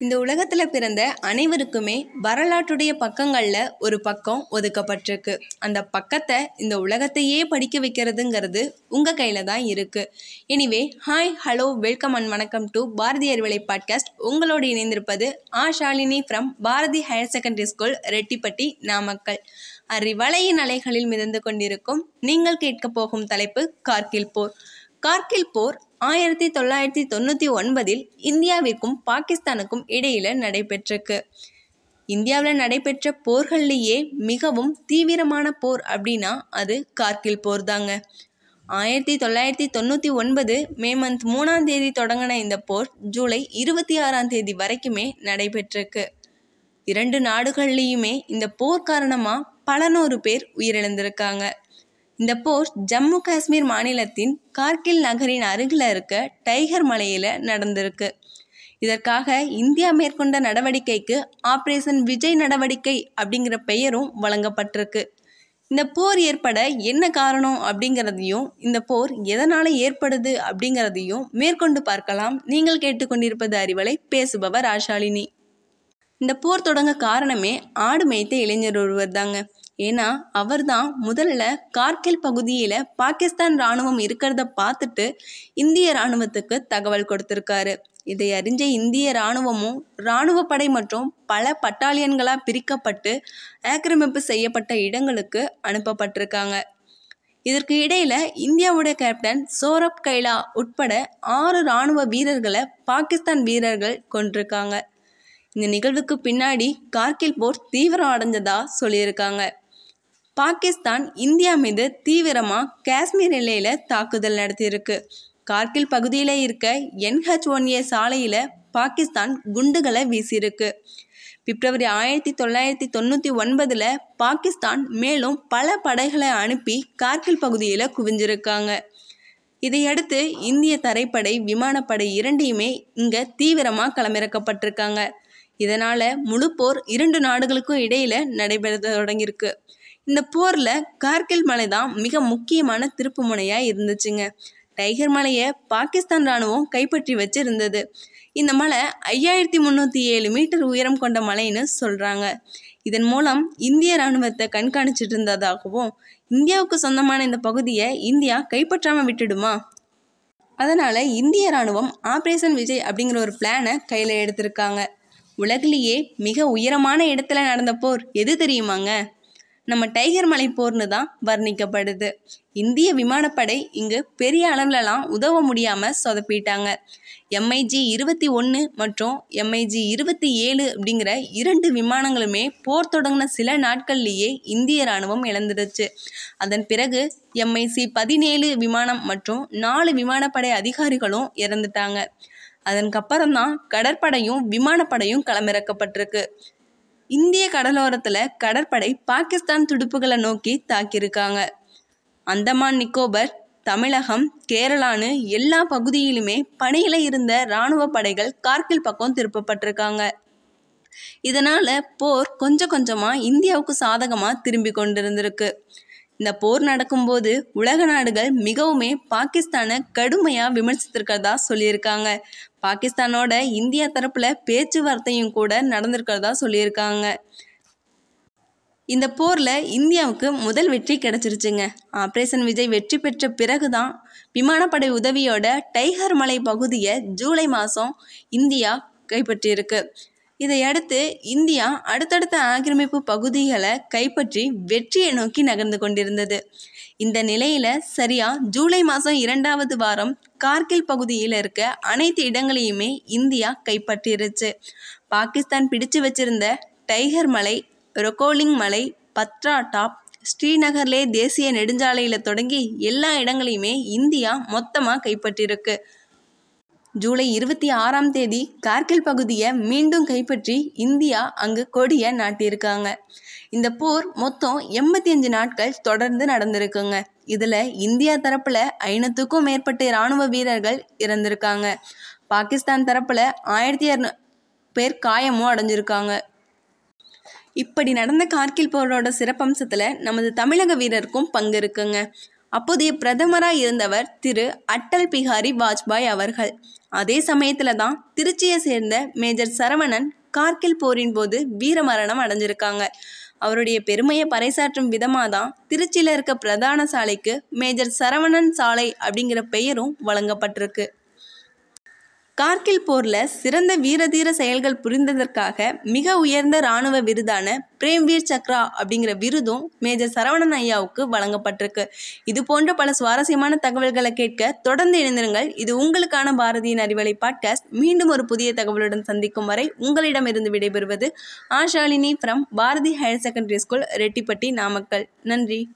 இந்த உலகத்தில் பிறந்த அனைவருக்குமே வரலாற்றுடைய பக்கங்களில் ஒரு பக்கம் ஒதுக்கப்பட்டிருக்கு. அந்த பக்கத்தை இந்த உலகத்தையே படிக்க வைக்கிறதுங்கிறது உங்கள் கையில தான் இருக்குது anyway hi hello welcome and வணக்கம் டு பாரதி அறிவலை பாட்காஸ்ட் உங்களோடு இணைந்திருப்பது ஆ Shalini from Bharathi higher secondary school Rettipatti Namakkal. அறிவலையின் அலைகளில் மிதந்து கொண்டிருக்கும் நீங்கள் கேட்க போகும் தலைப்பு கார்கில் போர். கார்கில் போர் ஆயிரத்தி தொள்ளாயிரத்தி தொண்ணூற்றி ஒன்பதில் இந்தியாவிற்கும் பாகிஸ்தானுக்கும் இடையில் நடைபெற்றிருக்கு. இந்தியாவில் நடைபெற்ற போர்கள்லேயே மிகவும் தீவிரமான போர் அப்படின்னா அது கார்கில் போர் தாங்க ஆயிரத்தி தொள்ளாயிரத்தி தொண்ணூற்றி ஒன்பது மே மந்த் மூணாம் தேதி தொடங்கின இந்த போர் ஜூலை இருபத்தி ஆறாம் தேதி வரைக்குமே நடைபெற்றிருக்கு. இரண்டு நாடுகள்லேயுமே இந்த போர் காரணமாக பல நூறு பேர் உயிரிழந்திருக்காங்க. இந்த போர் ஜம்மு காஷ்மீர் மாநிலத்தின் கார்கில் நகரின் அருகில் இருக்க டைகர் மலையில் நடந்திருக்கு. இதற்காக இந்தியா மேற்கொண்ட நடவடிக்கைக்கு ஆபரேஷன் விஜய் நடவடிக்கை அப்படிங்கிற பெயரும் வழங்கப்பட்டிருக்கு. இந்த போர் ஏற்பட என்ன காரணம் அப்படிங்கிறதையும் இந்த போர் எதனால் ஏற்படுது அப்படிங்கிறதையும் மேற்கொண்டு பார்க்கலாம். நீங்கள் கேட்டுக்கொண்டிருப்பது அறிவலை பேசுபவர் ஆஷாலினி. இந்த போர் தொடங்க காரணமே ஆடு மேய்த்த இளைஞர் ஒருவர் தாங்க. ஏன்னா அவர் தான் முதல்ல கார்கில் பகுதியில் பாகிஸ்தான் ராணுவம் இருக்கிறத பார்த்துட்டு இந்திய ராணுவத்துக்கு தகவல் கொடுத்துருக்காரு. இதை அறிஞ்ச இந்திய இராணுவமும் இராணுவ படை மற்றும் பல பட்டாலியன்களாக பிரிக்கப்பட்டு ஆக்கிரமிப்பு செய்யப்பட்ட இடங்களுக்கு அனுப்பப்பட்டிருக்காங்க. இதற்கு இடையில இந்தியாவுடைய கேப்டன் சோரப் கைலா உட்பட ஆறு இராணுவ வீரர்களை பாகிஸ்தான் வீரர்கள் கொண்டிருக்காங்க இந்த நிகழ்வுக்கு பின்னாடி கார்கில் போர் தீவிரம் அடைஞ்சதா சொல்லியிருக்காங்க. பாகிஸ்தான் இந்தியா மீது தீவிரமாக காஷ்மீர் எல்லையில் தாக்குதல் நடத்தியிருக்கு. கார்கில் பகுதியில் இருக்க என்ஹெச் ஒன் ஏ சாலையில் பாகிஸ்தான் குண்டுகளை வீசியிருக்கு. பிப்ரவரி ஆயிரத்தி தொள்ளாயிரத்தி தொண்ணூற்றி ஒன்பதில் பாகிஸ்தான் மேலும் பல படைகளை அனுப்பி கார்கில் பகுதியில் குவிஞ்சிருக்காங்க. இதையடுத்து இந்திய தரைப்படை விமானப்படை இரண்டையுமே இங்கே தீவிரமாக களமிறக்கப்பட்டிருக்காங்க. இதனால் முழு போர் இரண்டு நாடுகளுக்கும் இடையில் நடைபெற தொடங்கியிருக்கு. இந்த போரில் கார்கில் மலை தான் மிக முக்கியமான திருப்பு முனையாக இருந்துச்சுங்க. டைகர் மலையை பாகிஸ்தான் ராணுவம் கைப்பற்றி வச்சிருந்தது. இந்த மலை ஐயாயிரத்தி முந்நூற்றி ஏழு மீட்டர் உயரம் கொண்ட மலைன்னு சொல்கிறாங்க இதன் மூலம் இந்திய இராணுவத்தை கண்காணிச்சிட்டு இருந்ததாகவும் இந்தியாவுக்கு சொந்தமான இந்த பகுதியை இந்தியா கைப்பற்றாமல் விட்டுடுமா? அதனால் இந்திய இராணுவம் ஆப்ரேஷன் விஜய் அப்படிங்கிற ஒரு பிளானை கையில் எடுத்திருக்காங்க. உலகிலேயே மிக உயரமான இடத்துல நடந்த போர் எது தெரியுமாங்க? நம்ம டைகர் மலை போர்னு தான் வர்ணிக்கப்படுது. இந்திய விமானப்படை இங்கு பெரிய அளவுலலாம் உதவ முடியாமல் சொதப்பிட்டாங்க. எம்ஐஜி இருபத்தி ஒன்று மற்றும் எம்ஐஜி இருபத்தி ஏழு அப்படிங்கிற இரண்டு விமானங்களுமே போர் தொடங்கின சில நாட்கள்லேயே இந்திய இராணுவம் இழந்துடுச்சு. அதன் பிறகு எம்ஐசி பதினேழு விமானம் மற்றும் நாலு விமானப்படை அதிகாரிகளும் இறந்துட்டாங்க. அதற்கப்புறம் தான் கடற்படையும் விமானப்படையும் களமிறக்கப்பட்டிருக்கு. இந்திய கடலோரத்தில் கடற்படை பாகிஸ்தான் துடுப்புகளை நோக்கி தாக்கியிருக்காங்க. அந்தமான் நிக்கோபர் தமிழகம் கேரளான்னு எல்லா பகுதியிலுமே பணியில் இருந்த இராணுவ படைகள் கார்கில் பக்கம் திருப்பப்பட்டிருக்காங்க. இதனால் போர் கொஞ்சம் கொஞ்சமாக இந்தியாவுக்கு சாதகமாக திரும்பி கொண்டிருந்திருக்கு. இந்த போர் நடக்கும்போது உலக நாடுகள் மிகவுமே பாகிஸ்தானை கடுமையாக விமர்சித்திருக்கிறதா சொல்லியிருக்காங்க. பாகிஸ்தானோட இந்தியா தரப்பில் பேச்சுவார்த்தையும் கூட நடந்திருக்கிறதா சொல்லியிருக்காங்க. இந்த போரில் இந்தியாவுக்கு முதல் வெற்றி கிடச்சிருச்சுங்க. ஆப்ரேஷன் விஜய் வெற்றி பெற்ற பிறகுதான் விமானப்படை உதவியோட டைகர் மலை பகுதியை ஜூலை மாதம் இந்தியா கைப்பற்றியிருக்கு. இதையடுத்து இந்தியா அடுத்தடுத்த ஆக்கிரமிப்பு பகுதிகளை கைப்பற்றி வெற்றியை நோக்கி நகர்ந்து கொண்டிருந்தது. இந்த நிலையில சரியா ஜூலை மாதம் இரண்டாவது வாரம் கார்கில் பகுதியில் இருக்க அனைத்து இடங்களையுமே இந்தியா கைப்பற்றிருச்சு. பாகிஸ்தான் பிடிச்சு வச்சிருந்த டைகர் மலை ரொக்கோலிங் மலை பத்ரா டாப் ஸ்ரீநகர்லே தேசிய நெடுஞ்சாலையில் தொடங்கி எல்லா இடங்களையுமே இந்தியா மொத்தமாக கைப்பற்றியிருக்கு ஜூலை இருபத்தி ஆறாம் தேதி கார்கில் பகுதியை மீண்டும் கைப்பற்றி இந்தியா அங்கு கொடியை நாட்டியிருக்காங்க. இந்த போர் மொத்தம் எண்பத்தி அஞ்சு நாட்கள் தொடர்ந்து நடந்திருக்குங்க. இதில் இந்தியா தரப்பில் ஐநூற்றுக்கும் மேற்பட்ட இராணுவ வீரர்கள் இறந்திருக்காங்க. பாகிஸ்தான் தரப்பில் ஆயிரத்தி இரநூ பேர் காயமும் அடைஞ்சிருக்காங்க. இப்படி நடந்த கார்கில் போரோட சிறப்பம்சத்தில் நமது தமிழக வீரருக்கும் பங்கு இருக்குங்க. அப்போதைய பிரதமராக இருந்தவர் திரு அட்டல் பிஹாரி வாஜ்பாய் அவர்கள். அதே சமயத்தில் தான் திருச்சியை சேர்ந்த மேஜர் சரவணன் கார்கில் போரின் போது வீரமரணம் அடைஞ்சிருக்காங்க. அவருடைய பெருமையை பறைசாற்றும் விதமாக தான் திருச்சியில் இருக்க பிரதான சாலைக்கு மேஜர் சரவணன் சாலை அப்படிங்கிற பெயரும் வழங்கப்பட்டிருக்கு. கார்கில் போரில் சிறந்த வீரதீர செயல்கள் புரிந்ததற்காக மிக உயர்ந்த இராணுவ விருதான பிரேம்வீர் சக்ரா அப்படிங்கிற விருதும் மேஜர் சரவணன் ஐயாவுக்கு வழங்கப்பட்டிருக்கு. இது போன்ற பல சுவாரஸ்யமான தகவல்களை கேட்க தொடர்ந்து இணைந்திருங்கள். இது உங்களுக்கான பாரதியின் அறிவலை பாட்காஸ்ட் மீண்டும் ஒரு புதிய தகவலுடன் சந்திக்கும் வரை உங்களிடமிருந்து விடைபெறுவது ஆஷாலினி from Bharathi higher secondary school Rettipatti Namakkal. நன்றி.